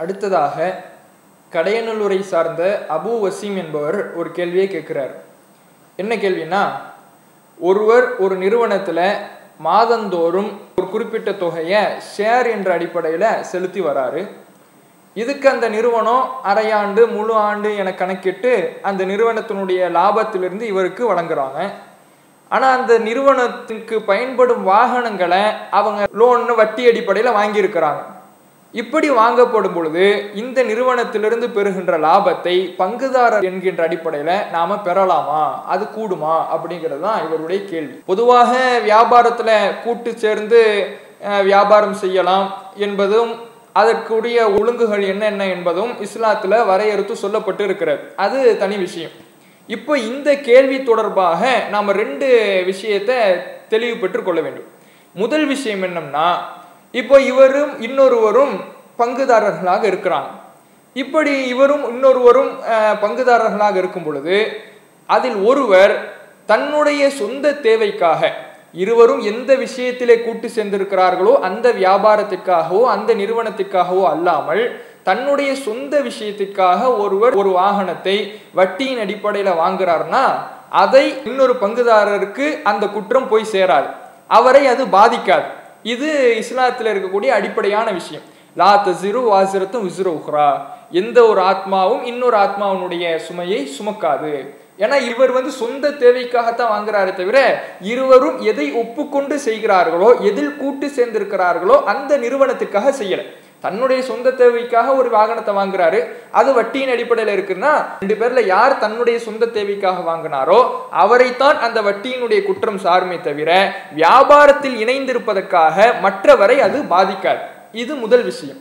அடுத்ததாக கடையநல்லூரை சார்ந்த அபு வசீம் என்பவர் ஒரு கேள்வியை கேட்கிறார். என்ன கேள்வினா ஒருவர் ஒரு நிறுவனத்தில் மாதந்தோறும் ஒரு குறிப்பிட்ட தொகையை ஷேர் என்ற அடிப்படையில் செலுத்தி வராரு. இதுக்கு அந்த நிறுவனம் அரையாண்டு முழு ஆண்டு என கணக்கிட்டு அந்த நிறுவனத்தினுடைய லாபத்திலிருந்து இவருக்கு வழங்குறாங்க. ஆனால் அந்த நிறுவனத்துக்கு பயன்படும் வாகனங்களை அவங்க லோன்னு வட்டி அடிப்படையில் வாங்கியிருக்கிறாங்க. இப்படி வாங்கப்படும் பொழுது இந்த நிறுவனத்திலிருந்து பெறுகின்ற லாபத்தை பங்குதாரர் என்கின்ற அடிப்படையில் நாம பெறலாமா? அது கூடுமா? அப்படிங்கிறது தான் இவருடைய கேள்வி. பொதுவாக வியாபாரத்தில் கூட்டு சேர்ந்து வியாபாரம் செய்யலாம் என்பதும் அதற்குரிய ஒழுங்குகள் என்னென்ன என்பதும் இஸ்லாத்துல வரையறுத்து சொல்லப்பட்டு இருக்கிறது. அது தனி விஷயம். இப்போ இந்த கேள்வி தொடர்பாக நாம ரெண்டு விஷயத்தை தெளிவுபெற்றுக் கொள்ள வேண்டும். முதல் விஷயம் என்னம்னா இப்போ இவரும் இன்னொருவரும் பங்குதாரர்களாக இருக்கிறாங்க இப்படி இவரும் இன்னொருவரும் பங்குதாரர்களாக இருக்கும் பொழுது அதில் ஒருவர் தன்னுடைய சொந்த தேவைக்காக இருவரும் எந்த விஷயத்திலே கூட்டு சேர்ந்திருக்கிறார்களோ அந்த வியாபாரத்திற்காகவோ அந்த நிறுவனத்திற்காகவோ அல்லாமல் தன்னுடைய சொந்த விஷயத்திற்காக ஒருவர் ஒரு வாகனத்தை வட்டியின் அடிப்படையில் வாங்குறாருன்னா அதை இன்னொரு பங்குதாரருக்கு அந்த குற்றம் போய் சேராது. அவரை அது பாதிக்காது. இது இஸ்லாத்தில் இருக்கக்கூடிய அடிப்படையான விஷயம். லா தசிரு வாசிரத்தும் விசிறு உஹ்ரா எந்த ஒரு ஆத்மாவும் இன்னொரு ஆத்மாவினுடைய சுமையை சுமக்காது. ஏன்னா இவர் வந்து சொந்த தேவைக்காகத்தான் வாங்குறாரே தவிர இருவரும் எதை ஒப்புக்கொண்டு செய்கிறார்களோ எதில் கூட்டு சேர்ந்திருக்கிறார்களோ அந்த நிறுவனத்துக்காக செய்யலை. தன்னுடைய சொந்த தேவைக்காக ஒரு வாகனத்தை வாங்குறாரு. அது வட்டியின் அடிப்படையில் இருக்குன்னா ரெண்டு பேர்ல யார் தன்னுடைய சொந்த தேவைக்காக வாங்கினாரோ அவரைத்தான் அந்த வட்டியினுடைய குற்றம் சாருமே தவிர வியாபாரத்தில் இணைந்திருப்பதற்காக மற்றவரை அது பாதிக்காது. இது முதல் விஷயம்.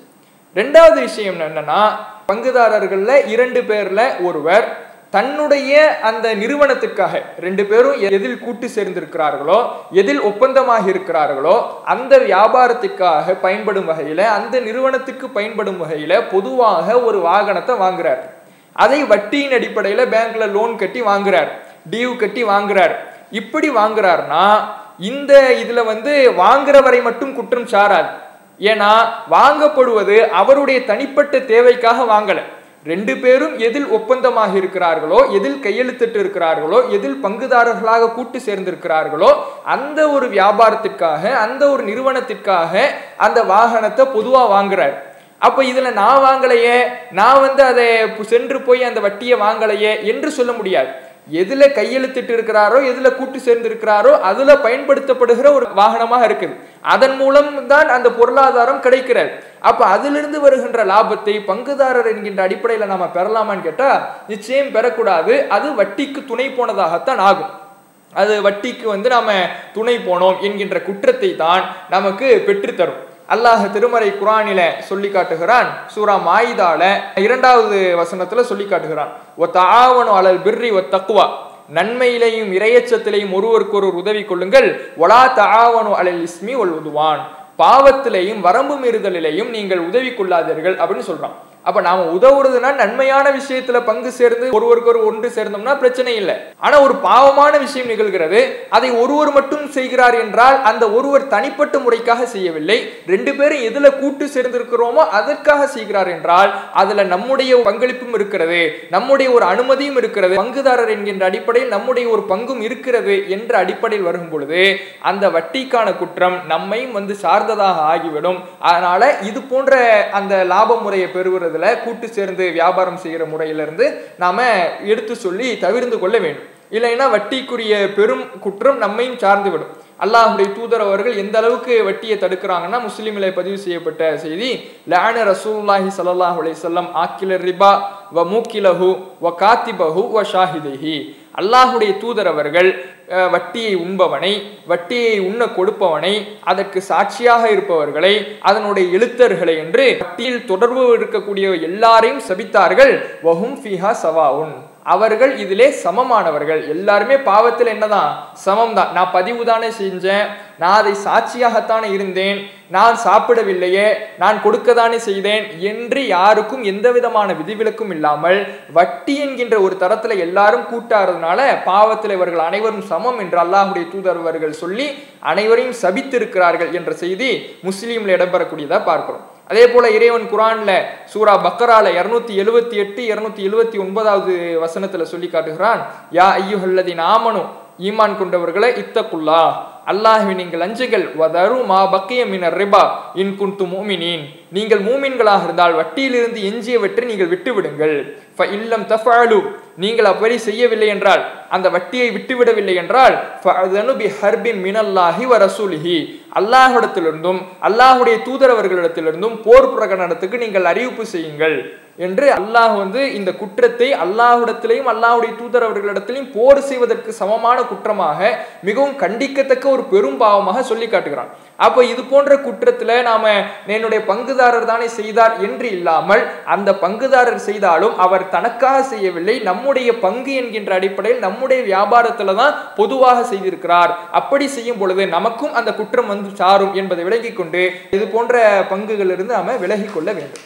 ரெண்டாவது விஷயம் என்னன்னா பங்குதாரர்கள்ல இரண்டு பேர்ல ஒருவர் தன்னுடைய அந்த நிறுவனத்துக்காக ரெண்டு பேரும் எதில் கூட்டு சேர்ந்திருக்கிறார்களோ எதில் ஒப்பந்தமாக இருக்கிறார்களோ அந்த வியாபாரத்துக்காக பயன்படும் வகையில் அந்த நிறுவனத்துக்கு பயன்படும் வகையில் பொதுவாக ஒரு வாகனத்தை வாங்குறார். அதை வட்டியின் அடிப்படையில் பேங்க்ல லோன் கட்டி வாங்குறார் டியூ கட்டி வாங்குறார். இப்படி வாங்குறாருனா இந்த இதுல வந்து வாங்குறவரை மட்டும் குற்றம் சாராது. ஏன்னா வாங்கப்படுவது அவருடைய தனிப்பட்ட தேவைக்காக வாங்கலை. ரெண்டு பேரும் எதில் ஒப்பந்தமாக இருக்கிறார்களோ எதில் கையெழுத்திட்டு இருக்கிறார்களோ எதில் பங்குதாரர்களாக கூட்டு சேர்ந்திருக்கிறார்களோ அந்த ஒரு வியாபாரத்திற்காக அந்த ஒரு நிறுவனத்திற்காக அந்த வாகனத்தை பொதுவாக வாங்குறார். அப்போ இதுல நான் வாங்கலையே நான் வந்து அதை சென்று போய் அந்த வட்டியை வாங்கலையே என்று சொல்ல முடியாது. எதுல கையெழுத்திட்டு இருக்கிறாரோ எதுல கூட்டு சேர்ந்து இருக்கிறாரோ அதுல பயன்படுத்தப்படுகிற ஒரு வாகனமாக இருக்குது. அதன் மூலம் தான் அந்த பொருளாதாரம் கிடைக்கிறது. அப்ப அதிலிருந்து வருகின்ற லாபத்தை பங்குதாரர் என்கின்ற அடிப்படையில நாம பெறலாமான்னு கேட்டா நிச்சயம் பெறக்கூடாது. அது வட்டிக்கு துணை போனதாகத்தான் ஆகும். அது வட்டிக்கு வந்து நாம துணை போனோம் என்கின்ற குற்றத்தை தான் நமக்கு பெற்றுத்தரும். அல்லாஹ் திருமறை குரானில சொல்லி காட்டுகிறான். சூரா மாயிதால இரண்டாவது வசனத்துல சொல்லி காட்டுகிறான். ஒ அலல் பிர்ரி ஒ தக்குவா நன்மையிலையும் இரையச்சத்திலையும் ஒருவருக்கொருவர் உதவி கொள்ளுங்கள். ஒலா தாவனு அலல் இஸ்மி ஒல் உதுவான். பாவத்திலையும் வரம்பு மீறுதலிலையும் நீங்கள் உதவி கொள்ளாதீர்கள் அப்படின்னு சொல்றான். அப்ப நாம உதவுறதுனா நன்மையான விஷயத்துல பங்கு சேர்ந்து ஒருவருக்கு ஒரு ஒன்று சேர்ந்தோம்னா பிரச்சனை இல்லை. ஆனா ஒரு பாவமான விஷயம் நிகழ்கிறது. அதை ஒருவர் மட்டும் செய்கிறார் என்றால் அந்த ஒருவர் தனிப்பட்ட முறைக்காக செய்யவில்லை. ரெண்டு பேரும் எதுல கூட்டு சேர்ந்திருக்கிறோமோ அதற்காக செய்கிறார் என்றால் அதுல நம்முடைய பங்களிப்பும் இருக்கிறது. நம்முடைய ஒரு அனுமதியும் இருக்கிறது. பங்குதாரர் என்கின்ற அடிப்படையில் நம்முடைய ஒரு பங்கும் இருக்கிறது என்ற அடிப்படையில் வரும் பொழுது அந்த வட்டிக்கான குற்றம் நம்மையும் வந்து சார்ந்ததாக ஆகிவிடும். அதனால இது போன்ற அந்த லாப முறையை பெறுவது பெறுவதில் கூட்டு சேர்ந்து வியாபாரம் செய்கிற முறையிலிருந்து நாம எடுத்து சொல்லி தவிர்த்து கொள்ள வேண்டும். இல்லைன்னா வட்டிக்குரிய பெரும் குற்றம் நம்மையும் சார்ந்து விடும். அல்லாஹுடைய தூதர் அவர்கள் எந்த அளவுக்கு வட்டியை தடுக்கிறாங்கன்னா முஸ்லீமில் பதிவு செய்யப்பட்ட செய்தி லேனு ரசூல்லாஹி சல்லாஹ் அலையம் ஆக்கில ரிபா வ மூக்கிலஹு வ காத்திபஹு வ ஷாஹிதஹி. அல்லாஹுடைய தூதர் அவர்கள் அஹ், வட்டியை உண்பவனை வட்டியை உண்ண கொடுப்பவனை அதற்கு சாட்சியாக இருப்பவர்களை அதனுடைய எழுத்தர்களை என்று வட்டியில் தொடர்பு இருக்கக்கூடிய எல்லாரையும் சபித்தார்கள். வஹும் ஃபிஹா சவாவுன் அவர்கள் இதிலே சமமானவர்கள். எல்லாருமே பாவத்தில் என்னதான்? சமம் தான் நான் பதிவு தானே செஞ்சேன். நான் அதை சாட்சியாகத்தானே இருந்தேன். நான் சாப்பிடவில்லையே. நான் கொடுக்கத்தானே செய்தேன் என்று யாருக்கும் எந்த விதமான விதிவிலக்கும் இல்லாமல் வட்டி என்கின்ற ஒரு தரத்துல எல்லாரும் கூட்டாறதுனால பாவத்தில் இவர்கள் அனைவரும் சமம் என்று அல்லாஹுடைய தூதர்வர்கள் சொல்லி அனைவரையும் சபித்திருக்கிறார்கள் என்ற செய்தி முஸ்லீம்ல இடம்பெறக்கூடியதா பார்க்கிறோம். அதே போல இறைவன் குரான்ல சூரா பக்கரால இருநூத்தி எழுவத்தி எட்டு இருநூத்தி எழுவத்தி ஒன்பதாவது வசனத்துல சொல்லி காட்டுகிறான் யா ஐயுஹல்லதின் ஆமனு ஈமான் கொண்டவர்களை இத்தக்குல்லா அல்லாஹ்வை நீங்கள் அஞ்சுகள் வதரு மா பக்கிய மினர் ரிபா இன் குன்து மூமினின். நீங்கள் மூமின்களாக இருந்தால் வட்டியிலிருந்து எஞ்சியவற்றை நீங்கள் விட்டுவிடுங்கள். ஃப இல்லம் தஃபாலு நீங்கள் அப்படி செய்யவில்லை என்றால் அந்த வட்டியை விட்டுவிடவில்லை என்றால் ஃபஅதனு பி ஹர்பின் மினல்லாஹி வ ரசூலிஹி. அல்லாஹிடத்திலிருந்தும் அல்லாஹுடைய தூதரவர்களிடத்திலிருந்தும் போர் பிரகடனத்துக்கு நீங்கள் அறிவிப்பு செய்யுங்கள் என்று அல்லாஹ் வந்து இந்த குற்றத்தை அல்லாஹ்விடத்திலையும் அல்லாஹுடைய தூதரவர்களிடத்திலையும் போர் செய்வதற்கு சமமான குற்றமாக மிகவும் கண்டிக்கத்தக்க ஒரு பெரும் பாவமாக சொல்லி காட்டுகிறான். அப்போ இது போன்ற குற்றத்துல நாம என்னுடைய பங்குதாரர் தானே செய்தார் என்று இல்லாமல் அந்த பங்குதாரர் செய்தாலும் அவர் தனக்காக செய்யவில்லை நம்முடைய பங்கு என்கின்ற அடிப்படையில் நம்முடைய வியாபாரத்துல தான் பொதுவாக செய்திருக்கிறார். அப்படி செய்யும் பொழுது நமக்கும் அந்த குற்றம் வந்து வந்து சாரும் என்பதை விலகிக் கொண்டு இது போன்ற பங்குகளிலிருந்து நாம விலகிக் கொள்ள வேண்டும்.